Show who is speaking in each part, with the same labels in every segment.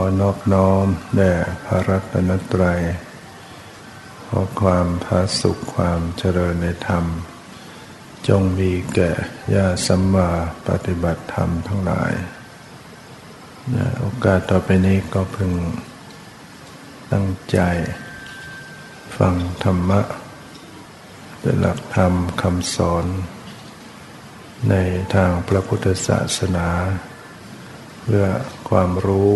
Speaker 1: อนอบน้อมแด่พระรัตนตรัย ขอความพาสุขความเจริญในธรรม จงมีแก่ญาสัมมาปฏิบัติธรรมทั้งหลาย โอกาสต่อไปนี้ก็พึงตั้งใจ ฟังธรรมะ เป็นหลักธรรมคำสอน ในทางพระพุทธศาสนาเพื่อความรู้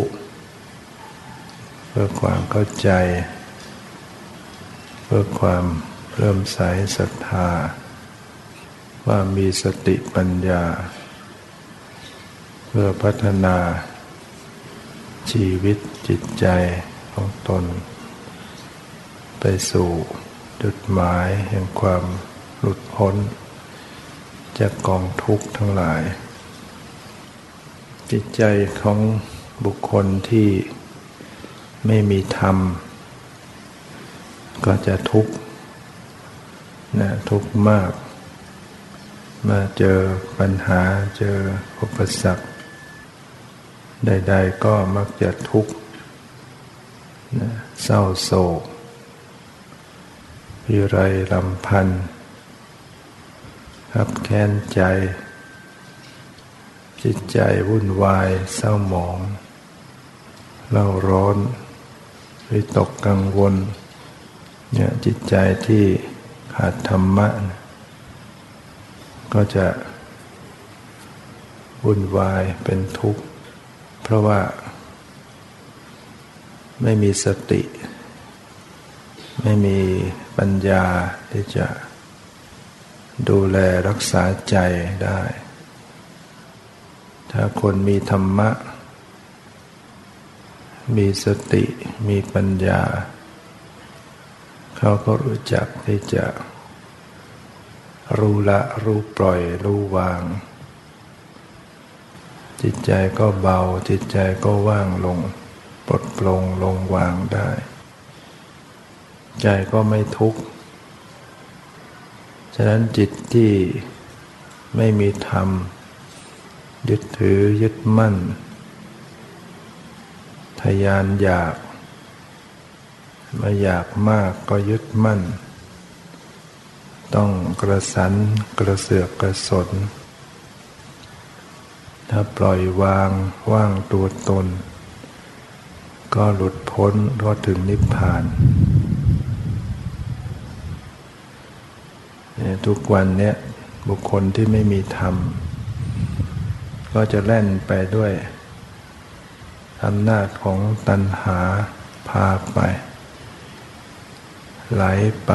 Speaker 1: พื่อความเข้าใจ เพื่อความเริ่มใสศรัทธา ว่ามีสติปัญญา เพื่อพัฒนา ชีวิตจิตใจของตน ไปสู่จุดหมายแห่งความหลุดพ้น จากกองทุกข์ทั้งหลาย จิตใจของบุคคลที่ ไม่มีธรรม ก็จะทุกข์นะทุกข์มาก มาเจอปัญหาเจออุปสรรคใดๆก็มักจะทุกข์นะเศร้าโศกพิไรลำพันธ์ขับแค้นใจ จิตใจวุ่นวายเศร้าหมองเล่าร้อน วิตกกังวลเนี่ยจิตใจที่ขาดธรรมะ ก็จะวุ่นวายเป็นทุกข์ เพราะว่า ไม่มีสติ ไม่มีปัญญาที่จะดูแลรักษาใจได้ ถ้าคนมีธรรมะ มีสติมีปัญญา เขาก็รู้จักที่จะรู้ละรู้ปล่อยรู้วาง จิตใจก็เบาจิตใจก็ว่างลงปลดปลงลงวางได้ ใจก็ไม่ทุกข์ ฉะนั้นจิตที่ไม่มีธรรม ยึดถือยึดมั่น ทยานอยากมาอยากมากก็ยึดมั่น ต้องกระสันกระเสือกกระสน ถ้าปล่อยวางว่างตัวตน ก็หลุดพ้นก็ถึงนิพพานทุกวันเนี้ยบุคคลที่ไม่มีธรรม ก็จะแล่นไปด้วย อำนาจของตัณหาพาไป ไหลไป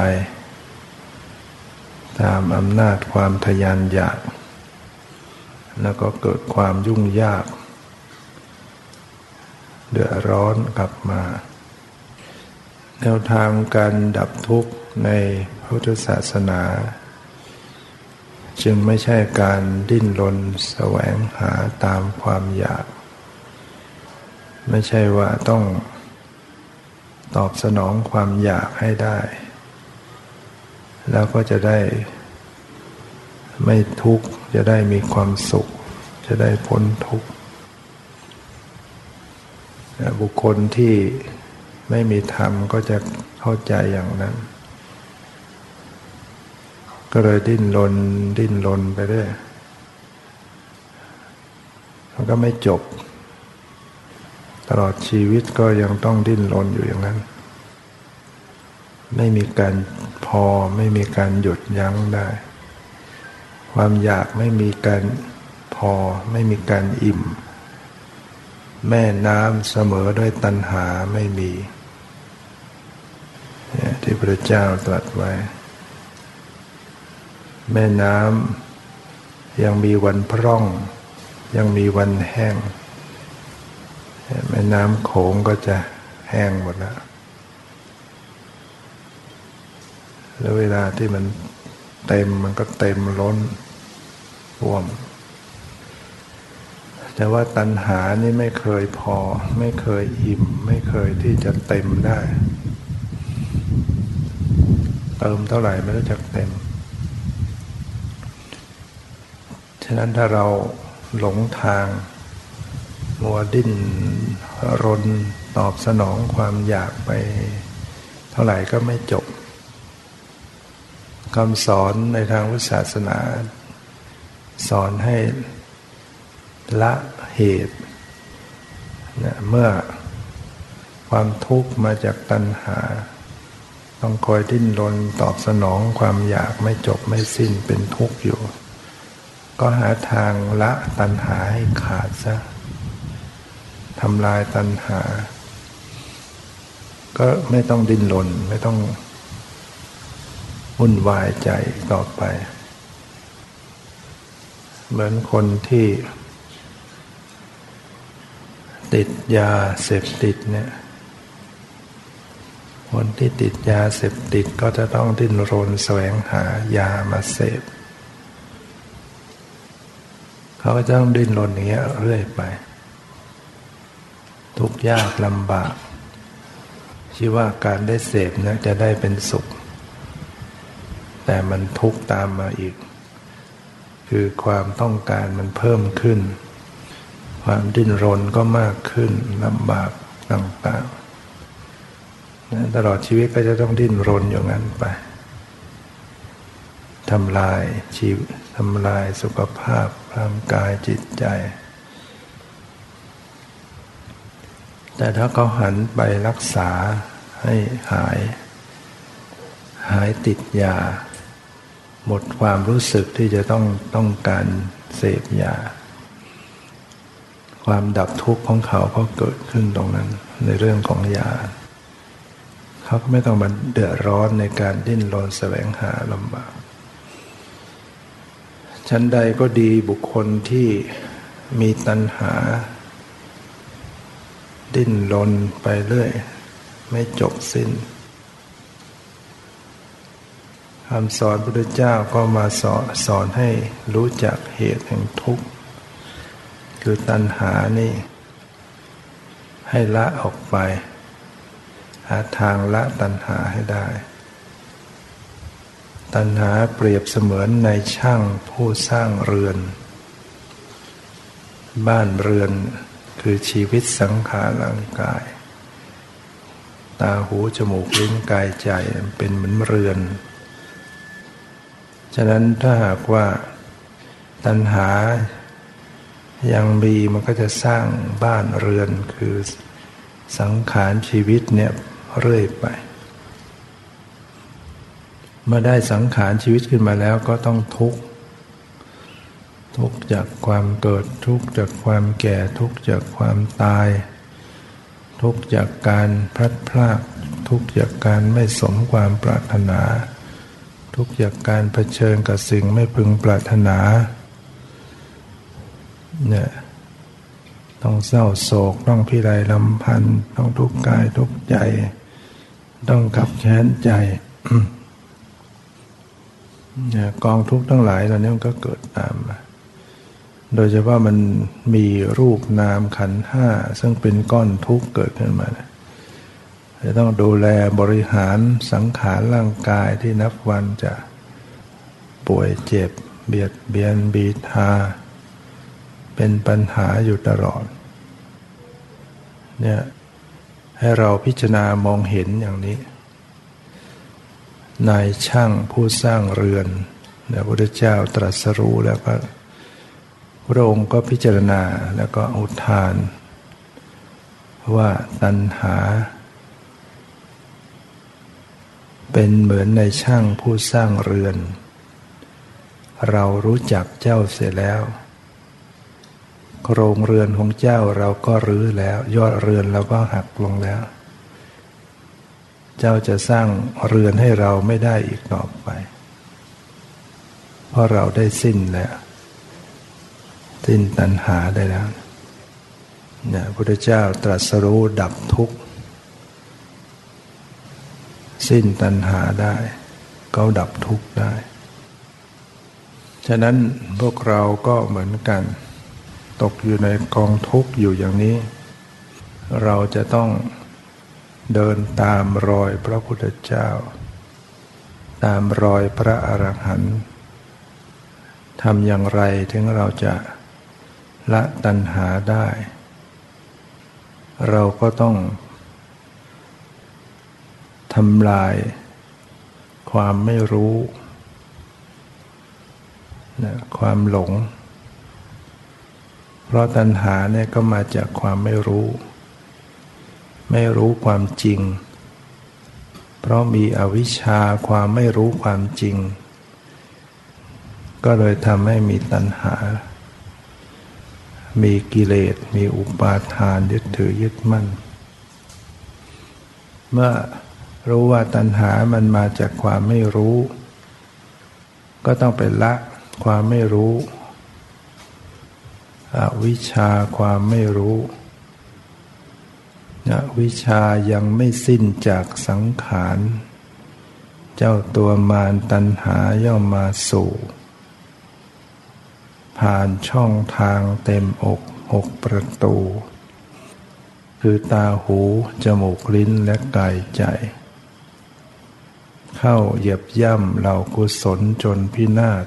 Speaker 1: ตามอำนาจความทยานอยาก แล้วก็เกิดความยุ่งยาก เดือดร้อนกลับมา แนวทางการดับทุกข์ในพุทธศาสนา จึงไม่ใช่การดิ้นรนแสวงหาตามความอยาก ไม่ใช่ว่าต้องตอบสนองความอยากให้ได้ แล้วก็จะได้ไม่ทุกข์ จะได้มีความสุข จะได้พ้นทุกข์ บุคคลที่ไม่มีธรรมก็จะเข้าใจอย่างนั้น ก็เลยดิ้นรนดิ้นรนไปเรื่อยมันก็ไม่จบ ตลอดชีวิตก็ยังต้องดิ้นรนอยู่อย่างนั้น ไม่มีการพอไม่มีการหยุดยั้งได้ ความอยากไม่มีการพอไม่มีการอิ่ม แม่น้ำเสมอด้วยตัณหาไม่มีที่พระเจ้าตรัสไว้ แม่น้ำยังมีวันพร่อง ยังมีวันแห้ง แม่น้ำโขงก็จะแห้งหมดแล้ว แล้วเวลาที่มันเต็มมันก็เต็มล้นท่วม แต่ว่าตัณหานี่ไม่เคยพอ ไม่เคยอิ่ม ไม่เคยที่จะเต็มได้ เติมเท่าไหร่ไม่รู้จักเต็ม ฉะนั้นถ้าเราหลงทาง มัวดิ้นรนตอบสนองความอยากไป เท่าไหร่ก็ไม่จบคำสอนในทางวิศาสนา สอนให้ละเหตุนะเมื่อความทุกข์มาจากตัณหา ต้องคอยดิ้นรนตอบสนองความอยากไม่จบไม่สิ้นเป็นทุกข์อยู่ ก็หาทางละตัณหาให้ขาดซะ ทำลายตัณหา ก็ไม่ต้องดิ้นรนไม่ต้องวุ่นวายใจต่อไป เหมือนคนที่ ติดยาเสพติดเนี่ยคนที่ติดยาเสพติดก็จะต้องดิ้นรนแสวงหายามาเสพ เขาก็จะต้องดิ้นรนอย่างเงี้ยเรื่อยไป ทุกยากลำบากคิดว่าการได้เสพนะจะได้เป็นสุข แต่มันทุกตามมาอีก คือความต้องการมันเพิ่มขึ้น ความดิ้นรนก็มากขึ้นลำบากต่างๆตลอดชีวิตก็จะต้องดิ้นรนอย่างนั้นไปทำลายชีวิตทำลายสุขภาพร่างกายจิตใจ แต่ถ้าเขาหันไปรักษาให้หาย หายติดยา หมดความรู้สึกที่จะต้องต้องการเสพยา ความดับทุกข์ของเขาก็เกิดขึ้นตรงนั้น ในเรื่องของยา เขาก็ไม่ต้องมาเดือดร้อนในการดิ้นรนแสวงหาลำบากชั้นใดก็ดีบุคคลที่มีตัณหา ดิ้นรนไปเรื่อย ไม่จบสิ้นคำสอนพระพุทธเจ้าก็มาสอนสอนให้รู้จักเหตุแห่งทุกข์ คือตัณหานี่ ให้ละออกไป หาทางละตัณหาให้ได้ ตัณหาเปรียบเสมือนในช่างผู้สร้างเรือน บ้านเรือน คือชีวิตสังขารร่างกาย ตาหูจมูกลิ้นกายใจเป็นเหมือนเรือน ฉะนั้นถ้าหากว่าตัณหายังมีมันก็จะสร้างบ้านเรือนคือสังขารชีวิตเนี่ยเรื่อยไป เมื่อได้สังขารชีวิตขึ้นมาแล้วก็ต้องทุกข์ ทุกข์จากความเกิดทุกข์จากความแก่ทุกข์จากความตาย ทุกข์จากการพลัดพรากทุกข์จากการไม่สมความปรารถนา ทุกข์จากการเผชิญกับสิ่งไม่พึงปรารถนาเนี่ยต้องเศร้าโศกต้องพิไรลำพันธ์ต้องทุกข์กายทุกข์ใจ ต้องขับแค้นใจเนี่ยกองทุกข์ทั้งหลายตอนนี้มันก็เกิดตามมา โดยเฉพาะมันมีรูปนามขันห้า ซึ่งเป็นก้อนทุกข์เกิดขึ้นมา จะต้องดูแลบริหารสังขารร่างกายที่นับวันจะป่วยเจ็บ เบียดเบียนบีทา เป็นปัญหาอยู่ตลอดเนี่ยให้เราพิจารณามองเห็นอย่างนี้ นายช่างผู้สร้างเรือนพระพุทธเจ้าตรัสรู้แล้วก็ พระองค์ก็พิจารณาแล้วก็อุทาน ว่าตัณหา เป็นเหมือนในช่างผู้สร้างเรือน เรารู้จักเจ้าเสียแล้วโครงเรือนของเจ้าเราก็รื้อแล้ว ยอดเรือนเราก็หักลงแล้ว เจ้าจะสร้างเรือนให้เราไม่ได้อีกต่อไป เพราะเราได้สิ้นแล้ว สิ้นตัณหาได้แล้วเนี่ยพระพุทธเจ้าตรัสรู้ดับทุกข์ สิ้นตัณหาได้ ก็ดับทุกข์ได้ ฉะนั้นพวกเราก็เหมือนกัน ตกอยู่ในกองทุกข์อยู่อย่างนี้ เราจะต้องเดินตามรอยพระพุทธเจ้า ตามรอยพระอรหันต์ทำอย่างไรถึงเราจะ ละตัณหาได้ เราก็ต้องทำลายความไม่รู้นะความหลง เพราะตัณหาเนี่ยก็มาจากความไม่รู้ ไม่รู้ความจริง เพราะมีอวิชชาความไม่รู้ความจริง ก็เลยทำให้มีตัณหา มีกิเลส มีอุปาทานยึดถือยึดมั่น เมื่อรู้ว่าตัณหามันมาจากความไม่รู้ ก็ต้องไปละความไม่รู้อวิชาความไม่รู้อวิชายังไม่สิ้นจากสังขาร เจ้าตัวมารตัณหาย่อมมาสู่ ผ่านช่องทางเต็มอกหกประตู คือตาหู จมูกลิ้นและกายใจ เข้าเหยียบย่ำเหล่ากุศลจนพินาศ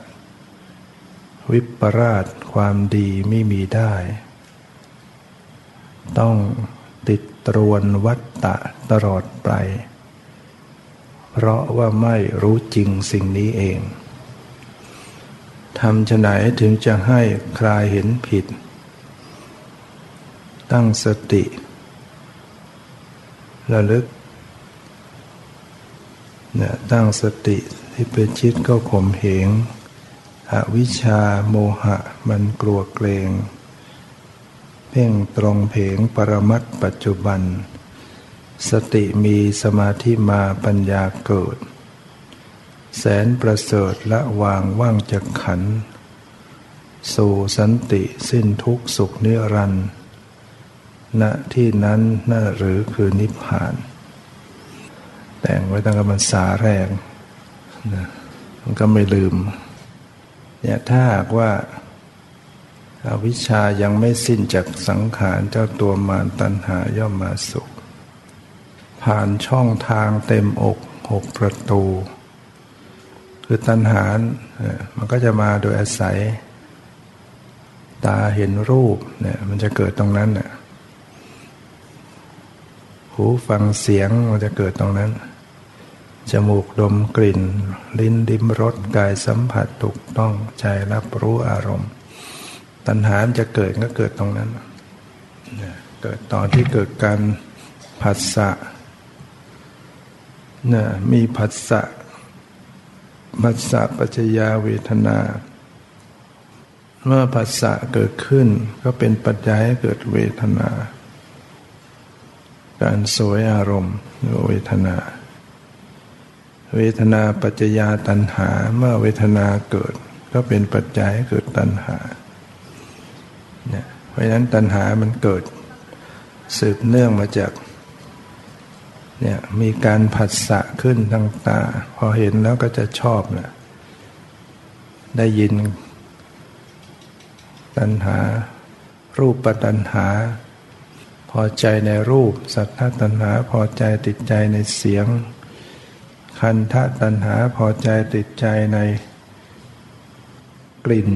Speaker 1: วิปราชความดีไม่มีได้ ต้องติดตรวนวัตตะตลอดไป เพราะว่าไม่รู้จริงสิ่งนี้เอง ทำจะไหนถึงจะให้คลายเห็นผิด ตั้งสติ ระลึกเนี่ยตั้งสติที่เป็นชิดก็ข่มเหงอวิชาโมหะมันกลัวเกรง เพ่งตรงเพงปรมัตปัจจุบัน สติมีสมาธิมาปัญญาเกิด แสนประเสริฐละวางว่างจากขัน สู่สันติสิ้นทุกสุขนิรันดร์ณที่นั้นน่าหรือคือนิพพาน แต่งไว้ตั้งแต่มันสาแรงนะมันก็ไม่ลืมเนี่ยถ้าหากว่าอาวิชายังไม่สิ้นจากสังขารเจ้าตัวมารตัณหาย่อมมาสุข ผ่านช่องทางเต็มอกหกประตู คือตัณหา มันก็จะมาโดยอาศัย ตาเห็นรูปเนี่ยมันจะเกิดตรงนั้นน่ะหูฟังเสียงมันจะเกิดตรงนั้น จมูกดมกลิ่น ลิ้นดิมรสกายสัมผัสถูกต้องใจรับรู้อารมณ์ ตัณหาจะเกิดก็เกิดตรงนั้น เกิดตอนที่เกิดการผัสสะเนี่ยมีผัสสะ มัสสะปัจจยาเวทนา เมื่อภาษะเกิดขึ้นก็เป็นปัจจัยให้เกิดเวทนา การสวยอารมณ์เวทนา เวทนาปัจจยาตัณหา เมื่อเวทนาเกิด ก็เป็นปัจจัยให้เกิดตัณหาเนี่ยเพราะฉะนั้นตัณหามันเกิด สืบเนื่องมาจาก เนี่ยมีการผัสสะขึ้นทางตา พอเห็นแล้วก็จะชอบนะได้ยิน ตัณหา รูปปัตัณหา พอใจในรูป สัทธตัณหาพอใจติดใจในเสียง คันธตัณหาพอใจติดใจใน กลิ่น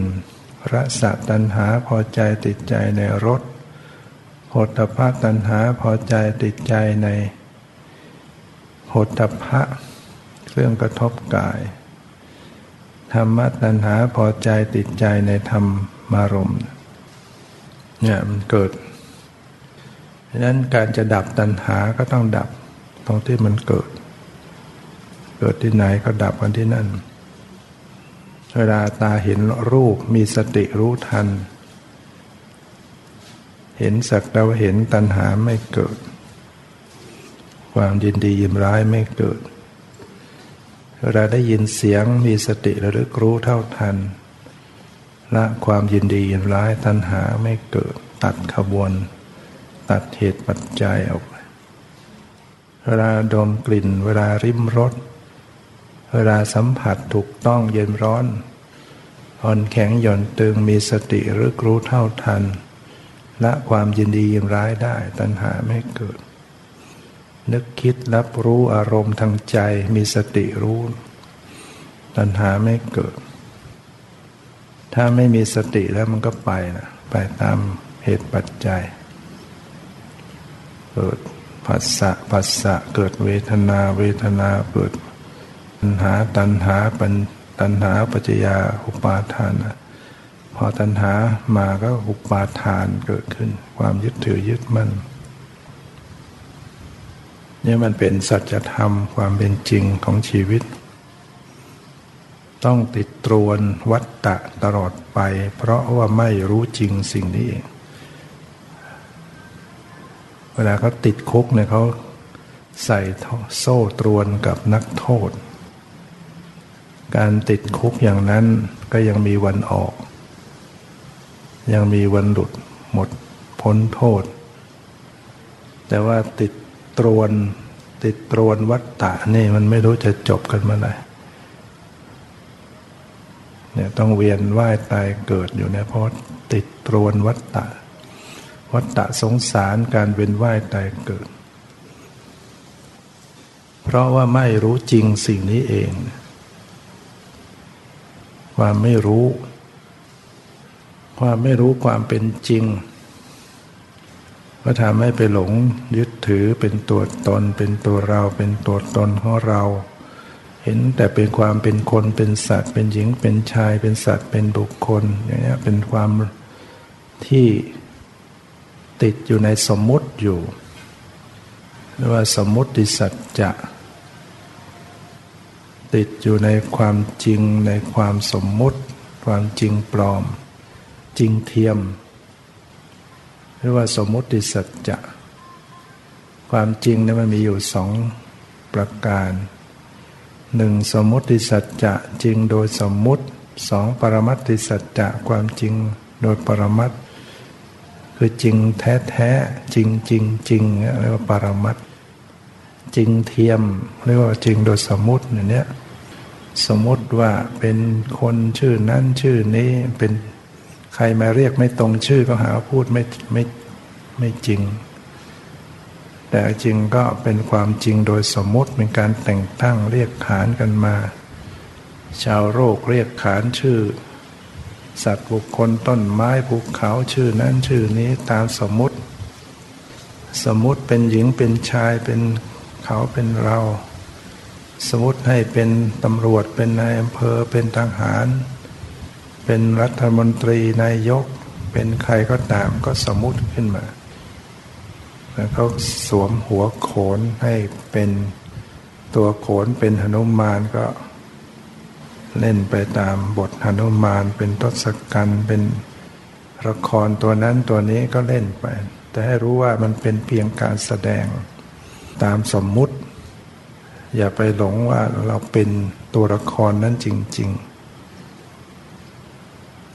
Speaker 1: รสตัณหาพอใจติดใจในรสโหตภะตัณหาพอใจติดใจใน โหตพะเครื่องกระทบกาย ธรรมะตัณหาพอใจติดใจในธรรมมารมเนี่ยมันเกิดดังนั้นการจะดับตัณหาก็ต้องดับตรงที่มันเกิด เกิดที่ไหนก็ดับกันที่นั่น เวลาตาเห็นรูปมีสติรู้ทัน เห็นสักแต่ว่าเห็นตัณหาไม่เกิด ความยินดียินร้ายไม่เกิดเวลาได้ยินเสียงมีสติระลึกรู้เท่าทันละความยินดียินร้ายตัณหาไม่เกิดตัดขบวน ตัดเหตุปัจจัยออกไปเวลาดมกลิ่น เวลาริมรสเวลาสัมผัสถูกต้องเย็นร้อนอ่อนแข็งหย่อนตึงมีสติรึกรู้เท่าทัน ละความยินดียินร้ายได้ตัณหาไม่เกิด นึกคิดรับรู้อารมณ์ทางใจมีสติรู้ ตัณหาไม่เกิด ถ้าไม่มีสติแล้วมันก็ไปนะไปตามเหตุปัจจัย เกิดผัสสะผัสสะเกิดเวทนาเวทนาเกิดตัณหาตัณหาปัญตัณหาปัจจยาอุปาทานะพอตัณหามาก็อุปาทานเกิดขึ้น ความยึดถือยึดมั่น นี่มันเป็นสัจธรรมความเป็นจริงของชีวิต ต้องติดตรวนวัตตะตลอดไป เพราะว่าไม่รู้จริงสิ่งนี้เองเวลาเขาติดคุกเนี่ยเขาใส่โซ่ตรวนกับนักโทษ การติดคุกอย่างนั้นก็ยังมีวันออก ยังมีวันหลุดหมดพ้นโทษ แต่ว่าติดตรวน ติดตรวนวัฏฏะนี่มันไม่รู้จะจบกันเมื่อไหร่เนี่ยต้องเวียนว่ายตายเกิดอยู่เนี่ยเพราะติดตรวนวัฏฏะวัฏฏะสงสารการเวียนว่ายตายเกิด เพราะว่าไม่รู้จริงสิ่งนี้เองความไม่รู้ ความไม่รู้ความเป็นจริง ก็ทำให้ไปหลงยึดถือเป็นตัวตน เป็นตัวเราเป็นตัวตนของเรา เห็นแต่เป็นความเป็นคนเป็นสัตว์ เป็นหญิงเป็นชายเป็นสัตว์เป็นบุคคลอย่างนี้เป็นความที่ติดอยู่ในสมมุติอยู่เรียกว่าสมมุติสัจจะติดอยู่ในความจริงในความสมมุติ ความจริงปลอม จริงเทียม รียกว่าสมมุติสัจจะ ความจริงเนี่ยมันมีอยู่สองประการหนึ่งสมมุติสัจจะจริงโดยสมมุติสองปรมัตติสัจจะความจริงโดยปรมัตคือจริงแท้แท้จริงจริงจริงเรียกว่าปรมัตจริงเทียมเรียกว่าจริงโดยสมมติเนี่ยสมมติว่าเป็นคนชื่อนั้นชื่อนี้เป็น ใครมาเรียกไม่ตรงชื่อก็หาพูดไม่ไม่ไม่จริง แต่จริงก็เป็นความจริงโดยสมมติเป็นการแต่งตั้งเรียกขานกันมา ชาวโรคเรียกขานชื่อ สัตว์บุคคลต้นไม้ภูเขาชื่อนั้นชื่อนี้ตามสมมติ สมมติเป็นหญิงเป็นชายเป็นเขาเป็นเรา สมมติให้เป็นตำรวจเป็นนายอำเภอเป็นทหาร เป็นรัฐมนตรีนายก เป็นใครก็ตามก็สมมติขึ้นมาแล้วเขาสวมหัวโขนให้เป็นตัวโขนเป็นหนุมานก็เล่นไปตามบทหนุมาน เป็นทศกัณฐ์เป็นละครตัวนั้นตัวนี้ก็เล่นไป แต่ให้รู้ว่ามันเป็นเพียงการแสดงตามสมมุติ อย่าไปหลงว่าเราเป็นตัวละครนั้นจริง ๆ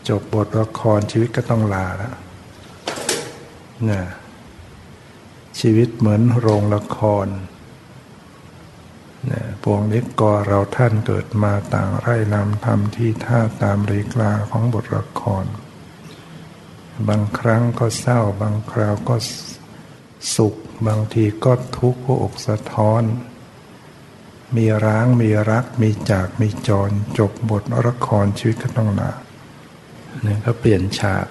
Speaker 1: จบบทละครชีวิตก็ต้องลาแล้วนะชีวิตเหมือนโรงละครเนี่ยพวงนี้ก็เราท่านเกิดมาต่างไร่นำทำที่ท่าตามรีกลาของบทละคร บางครั้งก็เศร้า บางคราวก็สุข บางทีก็ทุกข์หัวอกสะท้อน มีร้างมีรัก มีจากมีจร จบบทละครชีวิตก็ต้องลา เนี่ยก็เปลี่ยนฉาก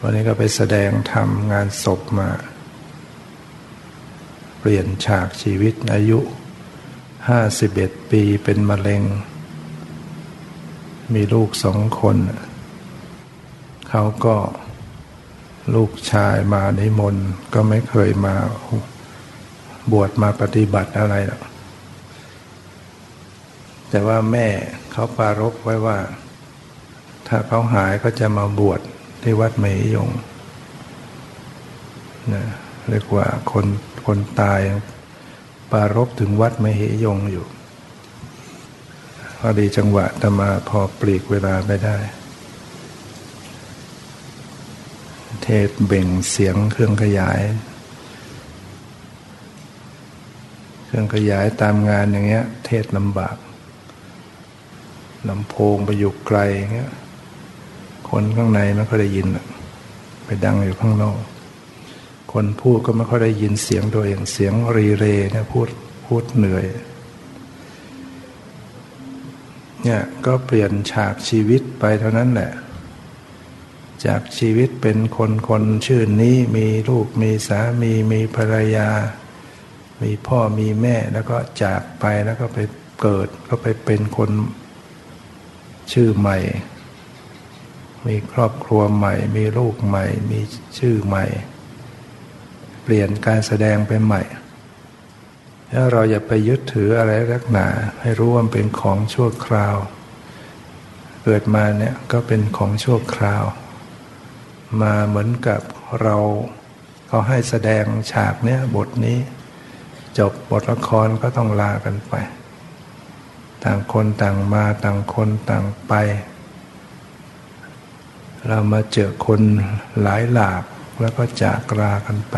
Speaker 1: วันนี้ก็ไปแสดงทำงานศพมา เปลี่ยนฉากชีวิตอายุห้าสิบเอ็ดปีเป็นมะเร็ง มีลูกสองคน เขาก็ลูกชายมาในมนก็ไม่เคยมาบวชมาปฏิบัติอะไรหรอกแต่ว่าแม่เขาปารกไว้ว่า ถ้าเขาหายก็จะมาบวชที่วัดเมยงนะเรียกว่าคนคนตายปารบถึงวัดมเหยงอยู่ พอดีจังหวะตมาพอปลีกเวลาไม่ได้ เทศเบ่งเสียงเครื่องขยาย เครื่องขยายตามงานอย่างเงี้ย เทศลำบากลำโพงไปอยู่ไกลอย่างเงี้ย คนข้างในไม่ค่อยได้ยินไปดังอยู่ข้างนอก คนพูดก็ไม่ค่อยได้ยินเสียงตัวเองเสียงรีเรเนี่ยพูดพูดเหนื่อยเนี่ยก็เปลี่ยนฉากชีวิตไปเท่านั้นแหละ จากชีวิตเป็นคนคนชื่อนี้มีลูกมีสามีมีภรรยา มีพ่อมีแม่แล้วก็จากไปแล้วก็ไปเกิดก็ไปเป็นคนชื่อใหม่ มีครอบครัวใหม่ มีลูกใหม่ มีชื่อใหม่ เปลี่ยนการแสดงไปใหม่ถ้าเราอย่าไปยึดถืออะไรรักหนา ให้รู้ว่าเป็นของชั่วคราว เกิดมาเนี่ยก็เป็นของชั่วคราว มาเหมือนกับเราเขาให้แสดงฉากเนี้ยบทนี้ จบบทละครก็ต้องลากันไป ต่างคนต่างมาต่างคนต่างไป เรามาเจอคนหลายหลากแล้วก็จากลากันไป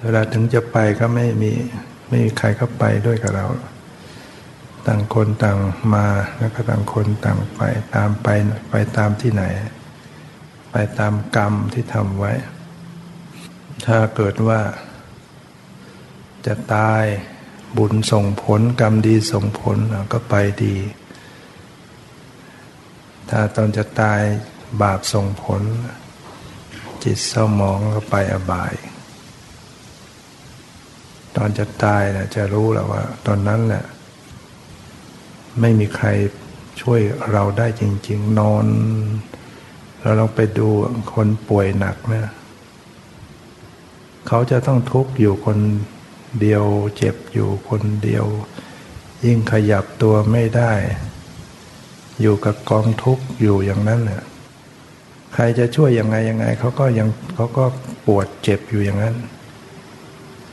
Speaker 1: เวลาถึงจะไปก็ไม่มีไม่มีใครเข้าไปด้วยกับเรา ต่างคนต่างมาแล้วก็ต่างคนต่างไปตามไปไปตามที่ไหน ไปตามกรรมที่ทำไว้ ถ้าเกิดว่า จะตายบุญส่งผลกรรมดีส่งผลก็ไปดี ถ้าตอนจะตายบาปส่งผล จิตเศร้าหมองก็ไปอบาย ตอนจะตายนะจะรู้แล้วว่า ตอนนั้นแหละไม่มีใครช่วยเราได้จริง ๆ นอน เราลองไปดูคนป่วยหนักนะเขาจะต้องทุกข์อยู่คนเดียวเจ็บอยู่คนเดียว ยิ่งขยับตัวไม่ได้ อยู่กับกองทุกข์อยู่อย่างนั้นเนี่ยใครจะช่วยยังไงยังไงเขาก็ยังเขาก็ปวดเจ็บอยู่อย่างนั้น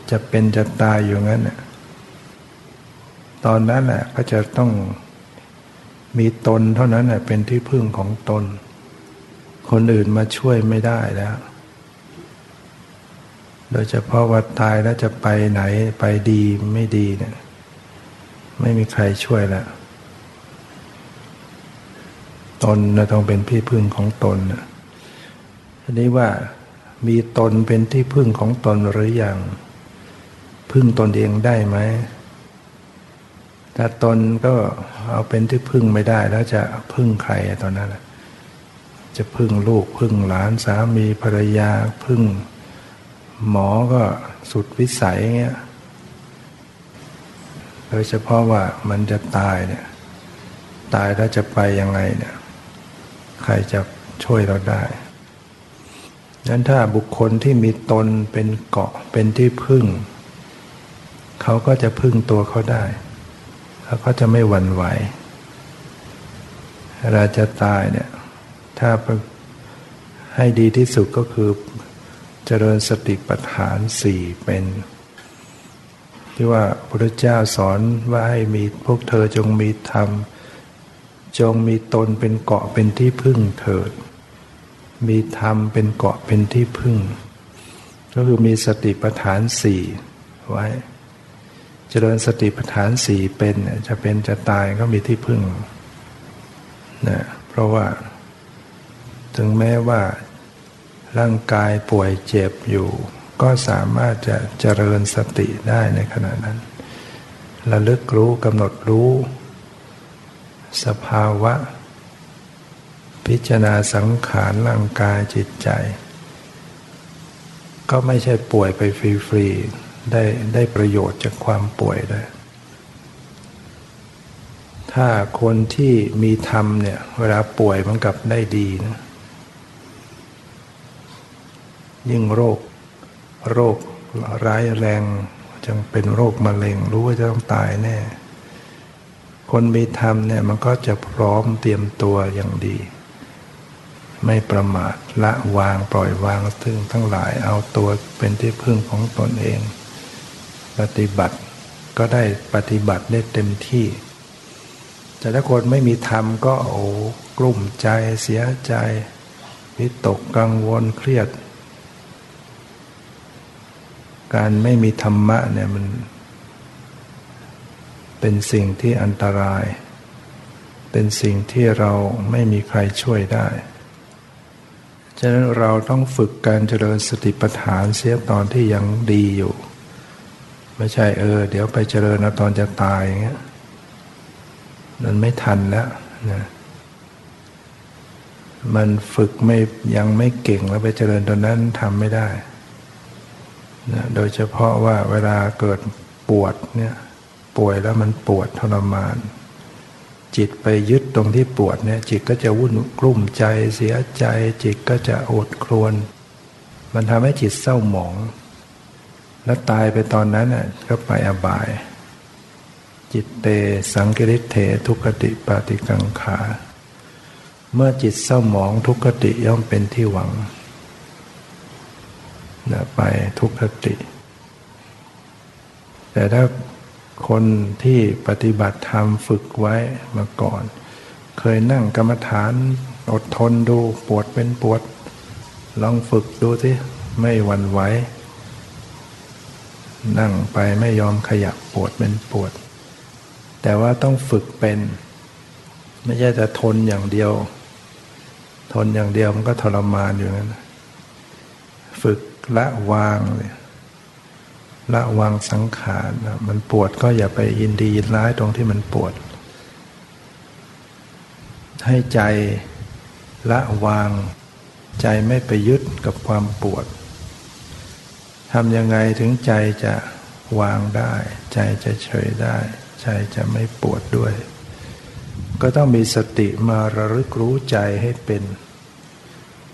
Speaker 1: จะเป็นจะตายอยู่งั้นน่ะตอนนั้นแหละก็จะต้องมีตนเท่านั้นแหละเป็นที่พึ่งของตน คนอื่นมาช่วยไม่ได้แล้ว โดยเฉพาะว่าตายแล้วจะไปไหนไปดีไม่ดีเนี่ยไม่มีใครช่วยแล้ว ตนนะต้องเป็นที่พึ่งของตนนะทีนี้ว่ามีตนเป็นที่พึ่งของตนหรืออยังพึ่งตนเองได้ไหมถ้าตนก็เอาเป็นที่พึ่งไม่ได้แล้วจะพึ่งใครตอนนั้นจะพึ่งลูกพึ่งหลานสามีภรรยาพึ่ง หมอก็สุดวิสัยเงี้ยโดยเฉพาะว่ามันจะตายเนี่ย ตายแล้วจะไปยังไงเนี่ย ใครจะช่วยเราได้นั้นถ้าบุคคลที่มีตนเป็นเกาะเป็นที่พึ่ง เขาก็จะพึ่งตัวเขาได้ เขาก็จะไม่หวั่นไหวเวลาจะตายเนี่ย ถ้าให้ดีที่สุดก็คือเจริญสติปัฏฐานสี่เป็น ที่ว่าพระพุทธเจ้าสอนว่าให้มีพวกเธอจงมีธรรม จงมีตนเป็นเกาะเป็นที่พึ่งเถิด มีธรรมเป็นเกาะเป็นที่พึ่ง ก็คือมีสติปัฏฐานสี่ไว้จริญสติปัฏฐานสี่เป็นจะเป็นจะตายก็มีที่พึ่งนะเพราะว่า ถึงแม้ว่าร่างกายป่วยเจ็บอยู่ ก็สามารถจะเจริญสติได้ในขณะนั้นระลึกรู้กำหนดรู้ สภาวะ พิจารณาสังขารร่างกายจิตใจ ก็ไม่ใช่ป่วยไปฟรีๆได้ได้ประโยชน์จากความป่วยได้ถ้าคนที่มีธรรมเนี่ย เวลาป่วยมันกับได้ดีนะยิ่งโรค โรคร้ายแรงจังเป็นโรคมะเร็ง รู้ว่าจะต้องตายแน่ คนมีธรรมเนี่ยมันก็จะพร้อมเตรียมตัวอย่างดี ไม่ประมาทละวางปล่อยวางซึ่งทั้งหลายเอาตัวเป็นที่พึ่งของตนเอง ปฏิบัติก็ได้ปฏิบัติได้เต็มที่ แต่ถ้าคนไม่มีธรรมก็โอ้กลุ่มใจเสียใจวิตกกังวลเครียด การไม่มีธรรมะเนี่ยมัน เป็นสิ่งที่อันตราย เป็นสิ่งที่เราไม่มีใครช่วยได้ ฉะนั้นเราต้องฝึกการเจริญสติปัฏฐานเสียตอนที่ยังดีอยู่ ไม่ใช่เออ เดี๋ยวไปเจริญนะตอนจะตายอย่างเงี้ยมันไม่ทันแล้วนะมันฝึกไม่ยังไม่เก่งแล้วไปเจริญตอนนั้นทำไม่ได้นะโดยเฉพาะว่าเวลาเกิดปวดเนี่ย ป่วยแล้วมันปวดทรมาน จิตไปยึดตรงที่ปวดเนี่ยจิตก็จะวุ่นกลุ้มใจเสียใจ จิตก็จะโอดครวน มันทำให้จิตเศร้าหมอง แล้วตายไปตอนนั้นน่ะก็ไปอบาย จิตเตสังกิริเททุกติปาติกังขา เมื่อจิตเศร้าหมองทุกขติย่อมเป็นที่หวังนะไปทุกขติ แต่ถ้า คนที่ปฏิบัติธรรมฝึกไว้มาก่อน เคยนั่งกรรมฐานอดทนดูปวดเป็นปวด ลองฝึกดูสิไม่หวั่นไหวนั่งไปไม่ยอมขยับปวดเป็นปวด แต่ว่าต้องฝึกเป็น ไม่ใช่จะทนอย่างเดียว ทนอย่างเดียวมันก็ทรมานอยู่นั้น ฝึกละวางเลย ละวางสังขารมันปวดก็อย่าไปยินดียินร้ายตรงที่มันปวด ให้ใจละวางใจไม่ไปยึดกับความปวดทำยังไงถึงใจจะวางได้ ใจจะเฉยได้ ใจจะไม่ปวดด้วย ก็ต้องมีสติมาระลึกรู้ใจให้เป็น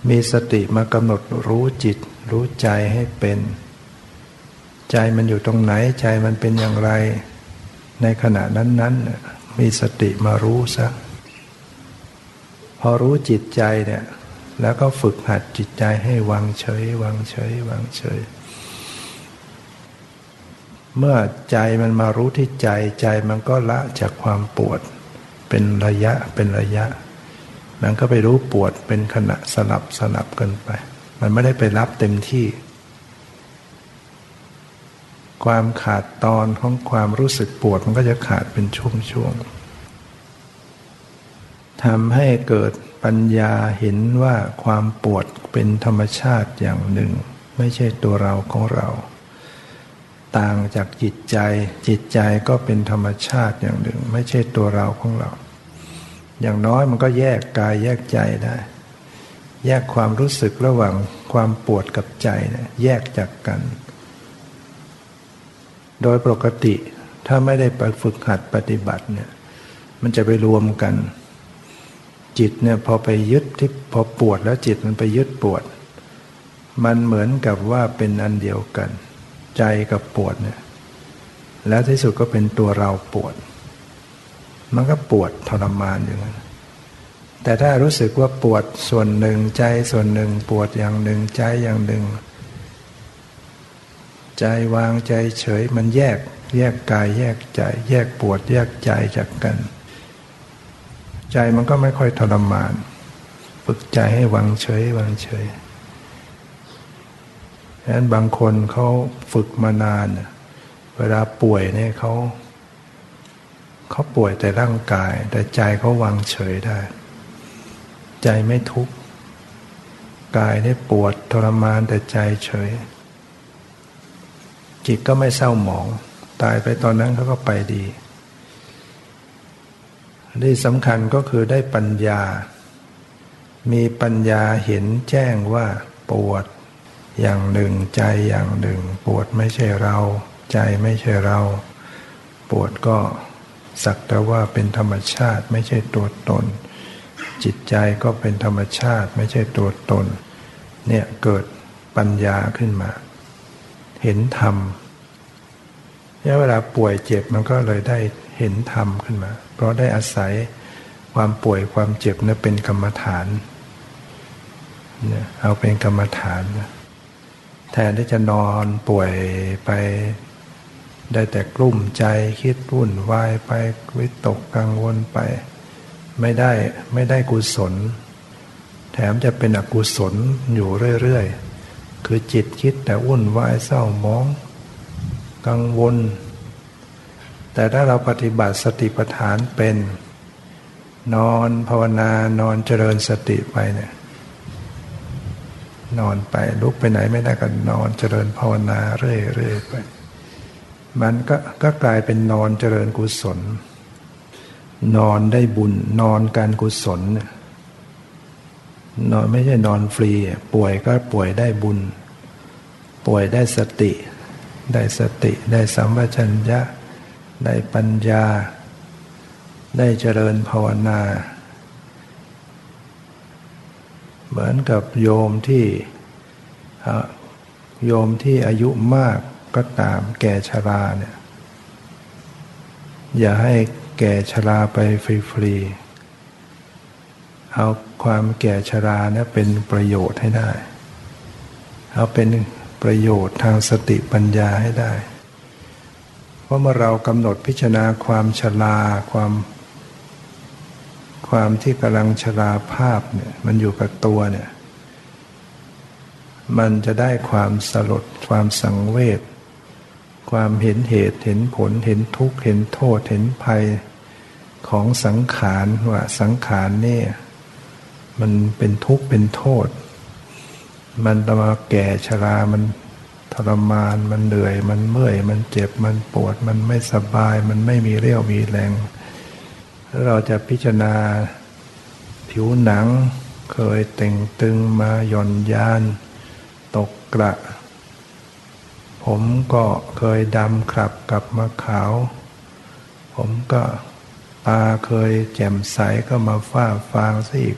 Speaker 1: มีสติมากำหนดรู้จิต รู้ใจให้เป็น ใจมันอยู่ตรงไหนใจมันเป็นอย่างไร ในขณะนั้น ๆ มีสติมารู้ซะพอรู้จิตใจเนี่ยแล้วก็ฝึกหัดจิตใจให้วางเฉย วางเฉย วางเฉย เมื่อใจมันมารู้ที่ใจใจมันก็ละจากความปวด เป็นระยะเป็นระยะ มันก็ไปรู้ปวดเป็นขณะสลับสลับกันไป มันไม่ได้ไปรับเต็มที่ ความขาดตอนของความรู้สึกปวดมันก็จะขาดเป็นช่วงๆทำให้เกิดปัญญาเห็นว่าความปวดเป็นธรรมชาติอย่างหนึ่ง ไม่ใช่ตัวเราของเรา ต่างจากจิตใจ จิตใจก็เป็นธรรมชาติอย่างหนึ่ง ไม่ใช่ตัวเราของเรา อย่างน้อยมันก็แยกกายแยกใจได้ แยกความรู้สึกระหว่างความปวดกับใจนี่ยแยกจากกัน โดยปกติถ้าไม่ได้ไปฝึกหัดปฏิบัติเนี่ยมันจะไปรวมกัน จิตเนี่ยพอไปยึดที่พอปวดแล้วจิตมันไปยึดปวด มันเหมือนกับว่าเป็นอันเดียวกัน ใจกับปวดเนี่ยแล้วที่สุดก็เป็นตัวเราปวด มันก็ปวดทรมานอย่างนั้นแต่ถ้ารู้สึกว่าปวดส่วนหนึ่งใจส่วนหนึ่ง ปวดอย่างหนึ่งใจอย่างหนึ่ง ใจวางใจเฉยมันแยก แยกกายแยกใจ แยกปวด แยกใจจากกัน ใจมันก็ไม่ค่อยทรมาน ฝึกใจให้วางเฉยวางเฉยฉะนั้นบางคนเขาฝึกมานาน เวลาป่วยเนี่ยเขาเขาป่วยแต่ร่างกาย แต่ใจเขาวางเฉยได้ ใจไม่ทุกข์กายได้ปวดทรมานแต่ใจเฉย จิตก็ไม่เศร้าหมอง ตายไปตอนนั้นเขาก็ไปดี ที่สำคัญก็คือได้ปัญญา มีปัญญาเห็นแจ้งว่าปวดอย่างหนึ่งใจอย่างหนึ่ง ปวดไม่ใช่เรา ใจไม่ใช่เรา ปวดก็สักแต่ว่าเป็นธรรมชาติไม่ใช่ตัวตน จิตใจก็เป็นธรรมชาติไม่ใช่ตัวตน เนี่ยเกิดปัญญาขึ้นมา เห็นธรรมเนี่ยเวลาป่วยเจ็บมันก็เลยได้เห็นธรรมขึ้นมา เพราะได้อาศัยความป่วยความเจ็บนั้นเป็นกรรมฐานเนี่ยเอาเป็นกรรมฐานนะแทนที่จะนอนป่วยไปได้แต่กลุ้มใจคิดวุ่นวายไปวิตกกังวลไป ไม่ได้ไม่ได้กุศล แถมจะเป็นอกุศลอยู่เรื่อยๆ คือจิตคิดแต่วุ่นวายเศร้ามอง กังวล แต่ถ้าเราปฏิบัติสติปัฏฐานเป็น นอนภาวนานอนเจริญสติไปเนี่ยนอนไปลุกไปไหนไม่ได้ก็นอนเจริญภาวนาเรื่อยๆไป มันก็ก็กลายเป็นนอนเจริญกุศล นอนได้บุญนอนการกุศลเนี่ย นอนไม่ใช่นอนฟรี ป่วยก็ป่วยได้บุญ ป่วยได้สติ ได้สติได้สัมปชัญญะ ได้ปัญญา ได้เจริญภาวนา เหมือนกับโยมที่โยมที่อายุมากก็ตามแก่ชราเนี่ย อย่าให้แก่ชราไปฟรีๆ เอาความแก่ชราเนี่ยเป็นประโยชน์ให้ได้ เอาเป็นประโยชน์ทางสติปัญญาให้ได้ เพราะเมื่อเรากำหนดพิจารณาความชราความ ความที่กำลังชราภาพเนี่ยมันอยู่กับตัวเนี่ย มันจะได้ความสลดความสังเวชความเห็นเหตุเห็นผลเห็นทุกข์เห็นโทษเห็นภัยของสังขารว่าสังขารเนี่ย มันเป็นทุกข์เป็นโทษ มันตมาแก่ชรา มันทรมาน มันเหนื่อย มันเมื่อย มันเจ็บ มันปวด มันไม่สบาย มันไม่มีเรี่ยวมีแรง เราจะพิจารณาผิวหนังเคยเต่งตึงมาหย่อนยาน ตกกระ ผมก็เคยดำครับกลับมาขาว ผมก็ตาเคยแจ่มใสก็มาฝ้าฟางซะอีก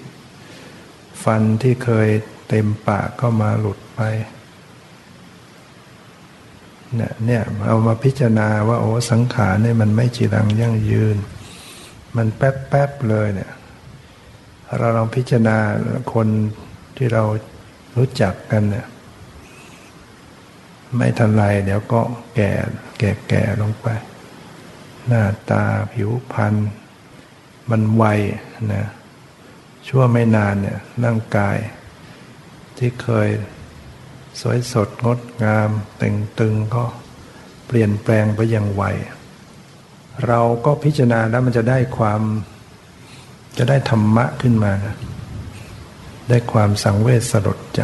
Speaker 1: ฟันที่เคยเต็มปากก็มาหลุดไปเนี่ยเนี่ยเอามาพิจารณาว่าโอ้สังขารเนี่ยมันไม่จีรังยั่งยืน มันแป๊บๆเลยเนี่ยเราลองพิจารณาคนที่เรารู้จักกันเนี่ยไม่ทันไรเดี๋ยวก็แก่แก่แก่ลงไป หน้าตาผิวพรรณมันไวนะ ชั่วไม่นานเนี่ยร่างกายที่เคยสวยสดงดงามต่งตึงก็เปลี่ยนแปลงไปอย่างไว เราก็พิจารณาแล้วมันจะได้ความจะได้ธรรมะขึ้นมานะได้ความสังเวชสลดใจ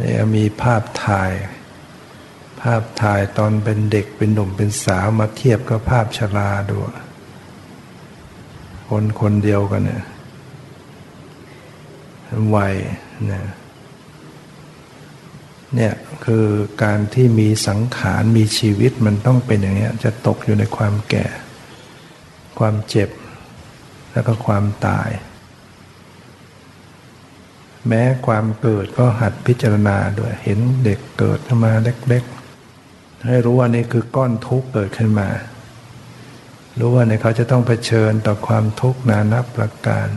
Speaker 1: นี่มีภาพถ่าย ภาพถ่ายตอนเป็นเด็กเป็นหนุ่มเป็นสาวมาเทียบกับภาพชราดู คนคนเดียวกันเนี่ยวัยเนี่ยเนี่ยคือการที่มีสังขารมีชีวิตมันต้องเป็นอย่างนี้จะตกอยู่ในความแก่ ความเจ็บ แล้วก็ความตาย แม้ความเกิดก็หัดพิจารณาด้วยเห็นเด็กเกิดขึ้นมาเล็กๆ ให้รู้ว่านี่คือก้อนทุกข์เกิดขึ้นมา รู้ว่าเนี่ยเขาจะต้องเผชิญต่อความทุกข์นานับประการ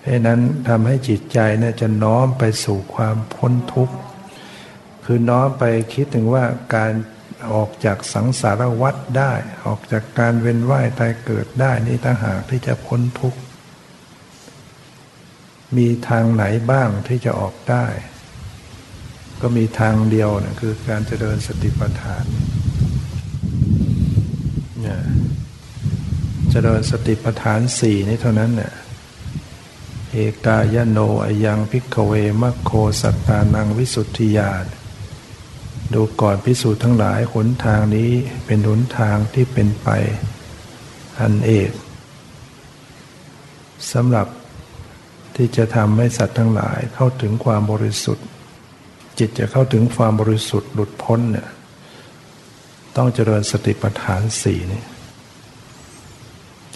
Speaker 1: เพราะนั้นทำให้จิตใจเนี่ยจะน้อมไปสู่ความพ้นทุกข์ คือน้อมไปคิดถึงว่าการออกจากสังสารวัฏได้ ออกจากการเวียนว่ายตายเกิดได้นี่ถ้าหากที่จะพ้นทุกข์ มีทางไหนบ้างที่จะออกได้ ก็มีทางเดียวนะคือการเจริญสติปัฏฐาน เจริญสติปัฏฐานสี่นี้เท่านั้นเนี่ยเอกายโนอยังพิกเวมัคโคสัตตานังวิสุทธิญาณดูก่อนพิสูจน์ทั้งหลายหนทางนี้เป็นหนทางที่เป็นไปอันเอกสำหรับที่จะทำให้สัตว์ทั้งหลายเข้าถึงความบริสุทธิ์ จิตจะเข้าถึงความบริสุทธิ์หลุดพ้นเนี่ย ต้องเจริญสติปัฏฐานสี่นี่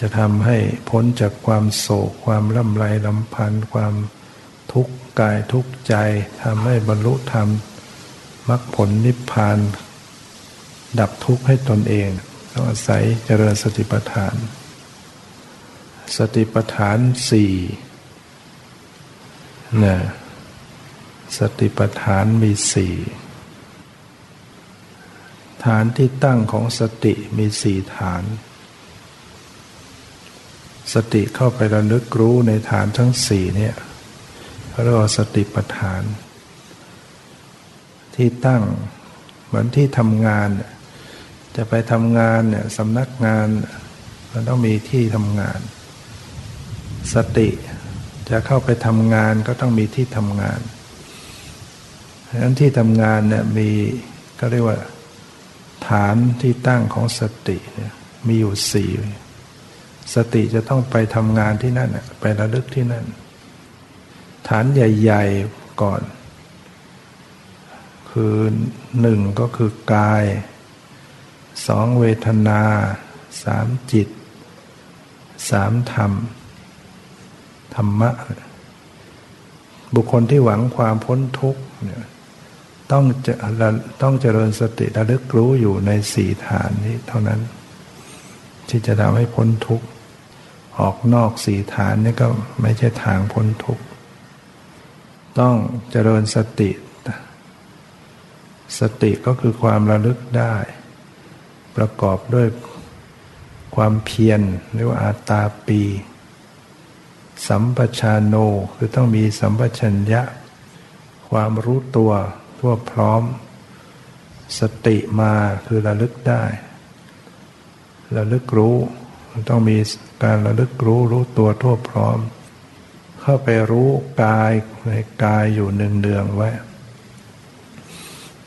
Speaker 1: จะทำให้พ้นจากความโศก ความล่ำไรลำพันธ์ความทุกข์กายทุกข์ใจทำให้บรรลุธรรมมรรคผลนิพพาน ดับทุกข์ให้ตนเองต้องอาศัยเจริญสติปัฏฐาน สติปัฏฐานสี่นะสติปัฏฐานมีสี่ ฐานที่ตั้งของสติมีสี่ฐาน สติเข้าไประลึกรู้ในฐานทั้งสี่เนี่ยเรียกว่าสติปัฏฐาน ที่ตั้งเหมือนที่ทำงาน จะไปทำงานเนี่ยสำนักงานมันต้องมีที่ทำงาน สติจะเข้าไปทำงานก็ต้องมีที่ทำงานดังนั้นที่ทำงานเนี่ยมีก็เรียกว่า ฐานที่ตั้งของสติเนี่ยมีอยู่สี่สติจะต้องไปทำงานที่นั่นไประลึกที่นั่น ฐานใหญ่ ๆก่อน คือหนึ่งก็คือกายสองเวทนาสามจิตสามธรรม ธรรมะ บุคคลที่หวังความพ้นทุกข์เนี่ย ต้องจะต้องเจริญสติระลึกรู้อยู่ในสี่ฐานนี้เท่านั้น ที่จะทำให้พ้นทุกข์ ออกนอกสี่ฐานนี่ก็ไม่ใช่ทางพ้นทุกข์ ต้องเจริญสติ สติก็คือความระลึกได้ ประกอบด้วยความเพียรเรียกว่าอาตาปี สัมปชานโนคือต้องมีสัมปชัญญะ ความรู้ตัว ทั่วพร้อม สติมาคือระลึกได้ ระลึกรู้ต้องมีการระลึกรู้รู้ตัวทั่วพร้อม เข้าไปรู้กายในกายอยู่หนึ่งเดืองไว้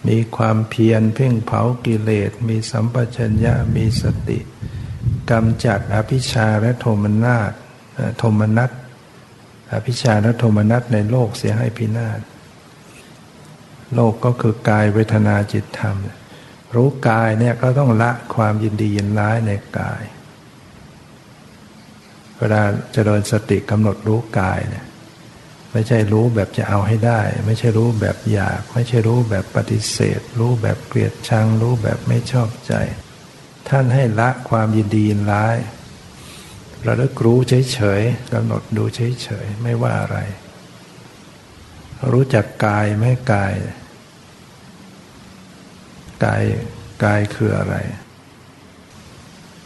Speaker 1: มีความเพียรเพ่งเผากิเลส มีสัมปชัญญะมีสติกำจัดอภิชาและโทมนาตโทมนัสอภิชาและโทมนัสในโลกเสียให้พินาศ โลกก็คือกายเวทนาจิตธรรม รู้กายเนี่ยก็ต้องละความยินดียินร้ายในกาย เวลาเจริญสติกำหนดรู้กายเนี่ยไม่ใช่รู้แบบจะเอาให้ได้ ไม่ใช่รู้แบบอยาก ไม่ใช่รู้แบบปฏิเสธ รู้แบบเกลียดชัง รู้แบบไม่ชอบใจ ท่านให้ละความยินดียินร้ายระลึกรู้เฉยๆกำหนดดูเฉยๆไม่ว่าอะไร รู้จักกายไม่กาย กายกายคืออะไร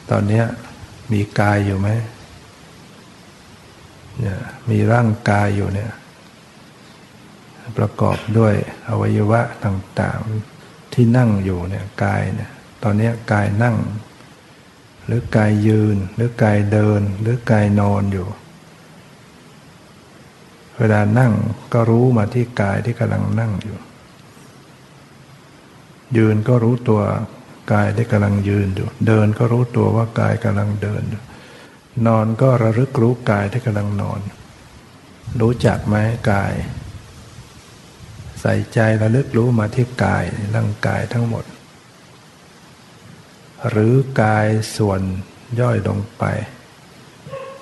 Speaker 1: ตอนนี้มีกายอยู่ไหมเนี่ยมีร่างกายอยู่เนี่ยประกอบด้วยอวัยวะต่างๆที่นั่งอยู่เนี่ยกายเนี่ยตอนนี้กายนั่ง หรือกายยืน หรือกายเดิน หรือกายนอนอยู่ เวลานั่งก็รู้มาที่กายที่กำลังนั่งอยู่ ยืนก็รู้ตัวกายที่กำลังยืนอยู่ เดินก็รู้ตัวว่ากายกำลังเดินอยู่นอนก็ระลึกรู้กายที่กำลังนอน รู้จักไหมกาย ใส่ใจระลึกรู้มาที่กายร่างกายทั้งหมด หรือกายส่วนย่อยลงไป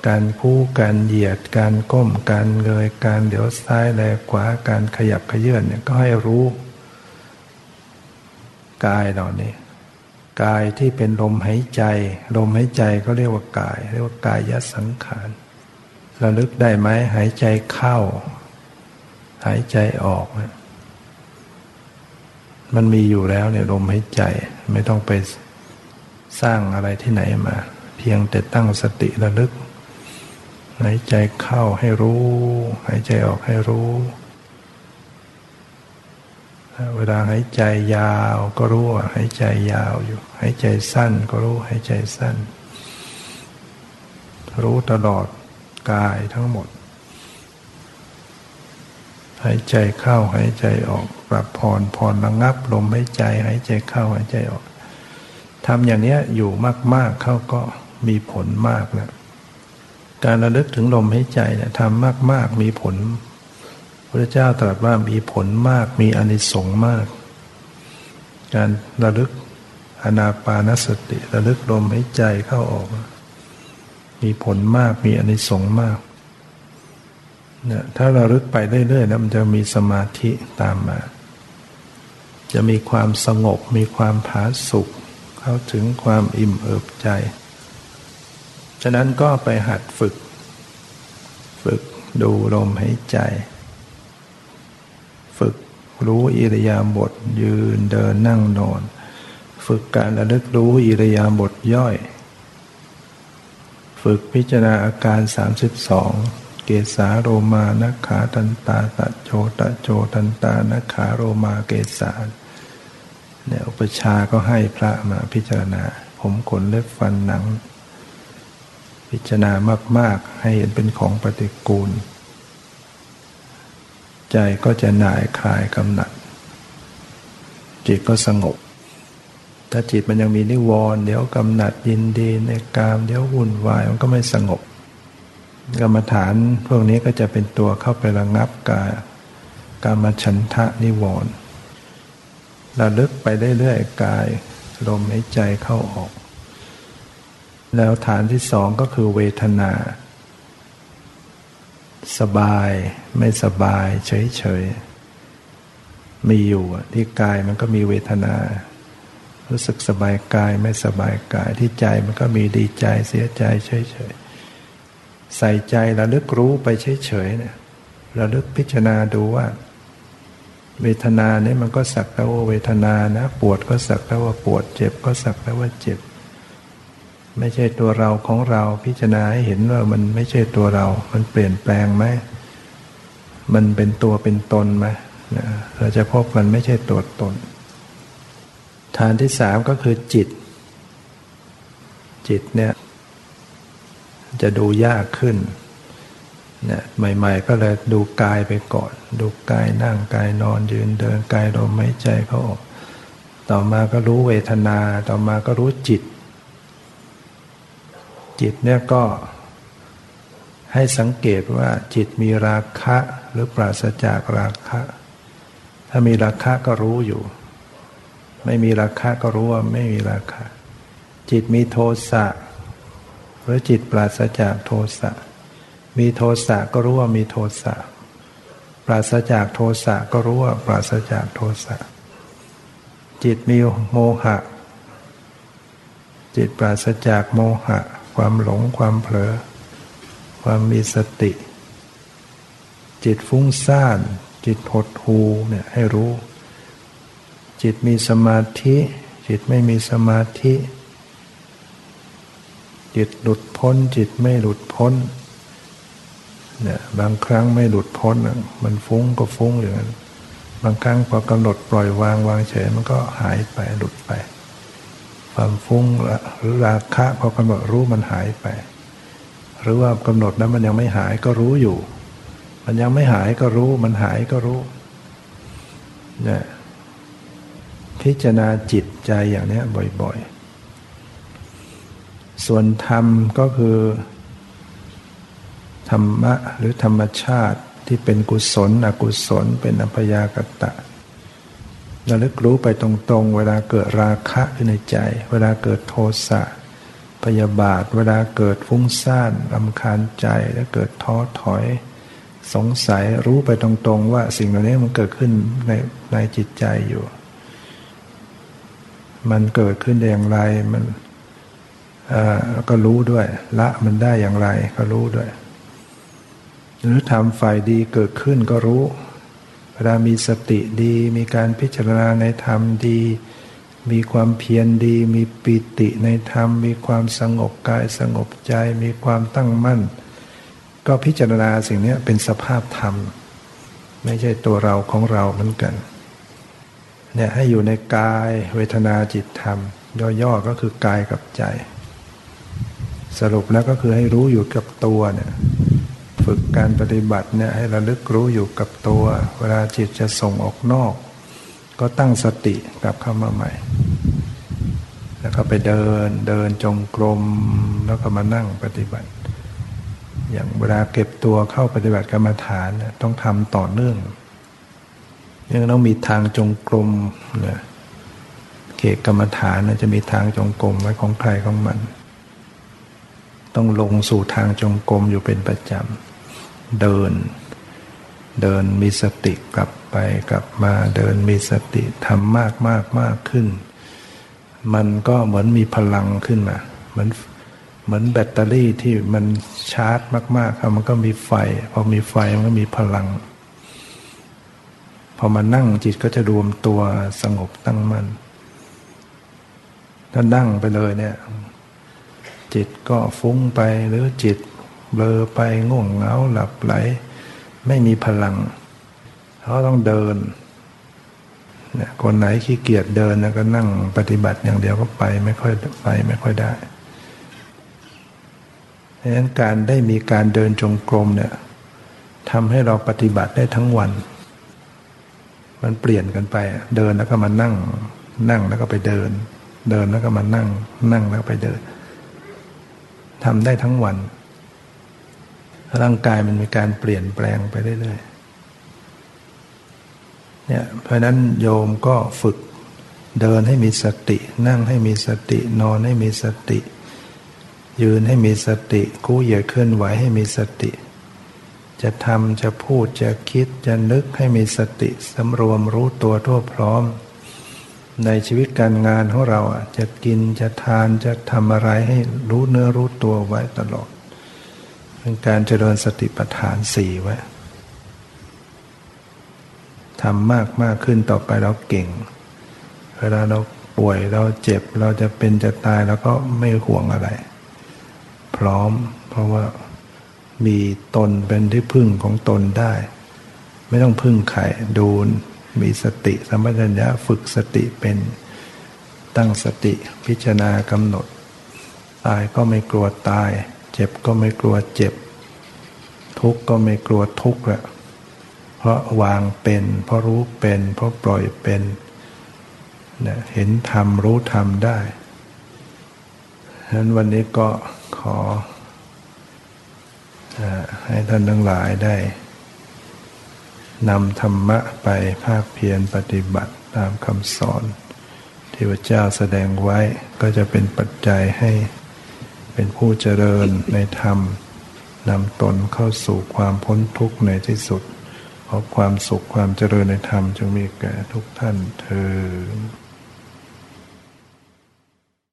Speaker 1: การคู่การเหยียดการก้มการเงยการเดี๋ยวซ้ายแลขวาการขยับขยื่นเนี่ยก็ให้รู้ กายเหล่านี้กายที่เป็นลมหายใจ ลมหายใจก็เรียกว่ากาย เรียกว่ากายยสังขารระลึกได้ไหมหายใจเข้า หายใจออก มันมีอยู่แล้วเนี่ยลมหายใจไม่ต้องไปสร้างอะไรที่ไหนมา เพียงแต่ตั้งสติระลึก หายใจเข้าให้รู้ หายใจออกให้รู้ เวลาหายใจยาวก็รู้ว่าหายใจยาวอยู่ หายใจสั้นก็รู้หายใจสั้น รู้ตลอดกายทั้งหมด หายใจเข้าหายใจออกปรับผ่อนผ่อนระงับลมหายใจหายใจเข้าหายใจออกทำอย่างนี้อยู่มาก ๆเข้าก็มีผลมากแล้วการระลึกถึงลมหายใจเนี่ยทำมาก ๆ มีผล พระเจ้าตรัสว่ามีผลมากมีอนิสงส์มาก การระลึกอนาปานสติระลึกลมหายใจเข้าออก มีผลมากมีอนิสงส์มากเนี่ยถ้าเราลึกไปเรื่อยๆนะมันจะมีสมาธิตามมา จะมีความสงบมีความผาสุกเข้าถึงความอิ่มเอิบใจ ฉะนั้นก็ไปหัดฝึก ฝึกดูลมหายใจ รู้อิริยาบถยืนเดินนั่งนอน ฝึกการระลึกรู้อิริยาบถย่อย ฝึกพิจารณาอาการ 32 เกสาโรมานักขาตันตาตะโจตะโจตันตานักขาโรมาเกสาเนี่ยอุปชาก็ให้พระมาพิจารณา ผมขนเล็บฟันหนัง พิจารณามาก ๆ ให้เห็นเป็นของปฏิกูล ใจก็จะหน่ายคลายกำหนัด จิตก็สงบ ถ้าจิตมันยังมีนิวรณ์เดี๋ยวกำหนัดยินดีในกามเดี๋ยววุ่นวายมันก็ไม่สงบกรรมฐานพวกนี้ก็จะเป็นตัวเข้าไประงับกายกามฉันทะนิวรณ์ระลึกไปเรื่อยๆกาย ลมหายใจเข้าออก แล้วฐานที่สองก็คือเวทนา สบายไม่สบาย เฉยๆ มีอยู่ที่กายมันก็มีเวทนา รู้สึกสบายกายไม่สบายกายที่ใจมันก็มีดีใจเสียใจเฉยๆ ใส่ใจระลึกรู้ไปเฉยๆเนี่ยระลึกพิจารณาดูว่า เวทนาเนี่ยมันก็สักแต่ว่าเวทนานะ ปวดก็สักแต่ว่าปวด เจ็บก็สักแต่ว่าเจ็บ ไม่ใช่ตัวเราของเราพิจารณาให้เห็นว่ามันไม่ใช่ตัวเรา มันเปลี่ยนแปลงไหม มันเป็นตัวเป็นตนไหมเราจะพบมันไม่ใช่ตัวตน ฐานที่สามก็คือจิต จิตเนี่ย จะดูยากขึ้นนี่ใหม่ ๆ ก็เลยดูกายไปก่อน ดูกายนั่งกายนอนยืนเดินกายลมหายใจเขาออก ต่อมาก็รู้เวทนา ต่อมาก็รู้จิต จิตเนี่ยก็ให้สังเกตว่าจิตมีราคะหรือปราศจากราคะ ถ้ามีราคะก็รู้อยู่ ไม่มีราคะก็รู้ว่าไม่มีราคะ จิตมีโทสะหรือจิตปราศจากโทสะมีโทสะก็รู้ว่ามีโทสะปราศจากโทสะก็รู้ว่าปราศจากโทสะจิตมีโมหะ จิตปราศจากโมหะ ความหลงความเผลอ ความมีสติ จิตฟุ้งซ่าน จิตหดหูเนี่ยให้รู้ จิตมีสมาธิ จิตไม่มีสมาธิ จิตหลุดพ้น จิตไม่หลุดพ้นเนี่ยบางครั้งไม่หลุดพ้น มันฟุ้งก็ฟุ้งอย่างนั้นบางครั้งพอกำหนดปล่อยวางวางเฉยมันก็หายไปหลุดไป ความฟุ้งหรือราคะพอกำหนดรู้มันหายไป หรือว่ากำหนดแล้วมันยังไม่หายก็รู้อยู่ มันยังไม่หายก็รู้ มันหายก็รู้เนี่ยพิจารณาจิตใจอย่างนี้บ่อยๆ ส่วนธรรมก็คือ ธรรมะหรือธรรมชาติที่เป็นกุศล อกุศลเป็นอัพยากตะ ระลึกรู้ไปตรงๆ เวลาเกิดราคะขึ้นในใจ เวลาเกิดโทสะพยาบาท เวลาเกิดฟุ้งซ่านลำคาญใจแล้วเกิดท้อถอย สงสัยรู้ไปตรงๆ ว่าสิ่งเหล่านี้มันเกิดขึ้นในในจิตใจอยู่ มันเกิดขึ้นได้อย่างไรมันก็รู้ด้วย ละมันได้อย่างไรก็รู้ด้วย หรือทำฝ่ายดีเกิดขึ้นก็รู้ เวลามีสติดี มีการพิจารณาในธรรมดี มีความเพียรดี มีปิติในธรรม มีความสงบกายสงบใจ มีความตั้งมั่น ก็พิจารณาสิ่งนี้เป็นสภาพธรรม ไม่ใช่ตัวเราของเราเหมือนกันเนี่ยให้อยู่ในกายเวทนาจิตธรรม ย่อๆก็คือกายกับใจ สรุปแล้วก็คือให้รู้อยู่กับตัวเนี่ย ฝึกการปฏิบัติเนี่ยให้ระลึกรู้อยู่กับตัว เวลาจิตจะส่งออกนอก ก็ตั้งสติกลับเข้ามาใหม่ แล้วก็ไปเดินเดินจงกรมแล้วก็มานั่งปฏิบัติ อย่างเวลาเก็บตัวเข้าปฏิบัติกรรมฐานต้องทำต่อเนื่องยังต้องมีทางจงกรมเนี่ยเขตกรรมฐานจะมีทางจงกรมไว้ของใครของมัน ต้องลงสู่ทางจงกรมอยู่เป็นประจำ เดิน เดินมีสติกลับไปกลับมาเดินมีสติทำมากมากมากขึ้น มันก็เหมือนมีพลังขึ้นมาเหมือนเหมือนแบตเตอรี่ที่มันชาร์จมากๆครับมันก็มีไฟ พอมีไฟมันก็มีพลัง พอมานั่งจิตก็จะรวมตัวสงบตั้งมัน่นถ้านั่งไปเลยเนี่ย จิตก็ฟุ้งไปหรือจิต เบลอไปง่วงเหงาหลับไหล ไม่มีพลัง เขาต้องเดินเนี่ยคนไหนขี้เกียจเดินก็นั่งปฏิบัติอย่างเดียวก็ไปไม่ค่อยไปไม่ค่อยได้ดังนั้นการได้มีการเดินจงกรมเนี่ยทำให้เราปฏิบัติได้ทั้งวัน มันเปลี่ยนกันไป เดินแล้วก็มานั่ง นั่งแล้วก็ไปเดิน เดินแล้วก็มานั่ง นั่งแล้วไปเดินทำได้ทั้งวัน ร่างกายมันมีการเปลี่ยนแปลงไปเรื่อยๆเนี่ยเพราะนั้นโยมก็ฝึกเดินให้มีสติ นั่งให้มีสติ นอนให้มีสติ ยืนให้มีสติ กู้เหยียดเคลื่อนไหวให้มีสติ จะทำจะพูดจะคิดจะนึกให้มีสติสำรวมรู้ตัวทั่วพร้อม ในชีวิตการงานของเราจะกินจะทานจะทำอะไรให้รู้เนื้อรู้ตัวไว้ตลอด เป็นการเจริญสติปัฏฐานสี่ไว้ทำมากมากขึ้นต่อไปเราเก่ง เวลาเราป่วยเราเจ็บเราจะเป็นจะตายเราก็ไม่ห่วงอะไร พร้อมเพราะว่ามีตนเป็นที่พึ่งของตนได้ ไม่ต้องพึ่งใครดูมีสติสัมปชัญญะฝึกสติเป็นตั้งสติพิจารณากำหนด ตายก็ไม่กลัวตาย เจ็บก็ไม่กลัวเจ็บ ทุกข์ก็ไม่กลัวทุกข์ละเพราะวางเป็น เพราะรู้เป็น เพราะปล่อยเป็นเห็นธรรมรู้ธรรมได้ฉะนั้นวันนี้ก็ขอให้ท่านทั้งหลายได้นำธรรมะไปภาคเพียรปฏิบัติตามคำสอน ที่พระเจ้าแสดงไว้ก็จะเป็นปัจจัยให้ เป็นผู้เจริญในธรรมนำตนเข้าสู่ความพ้นทุกข์ในที่สุด เพราะความสุขความเจริญในธรรมจงมีแก่ทุกท่านเธอ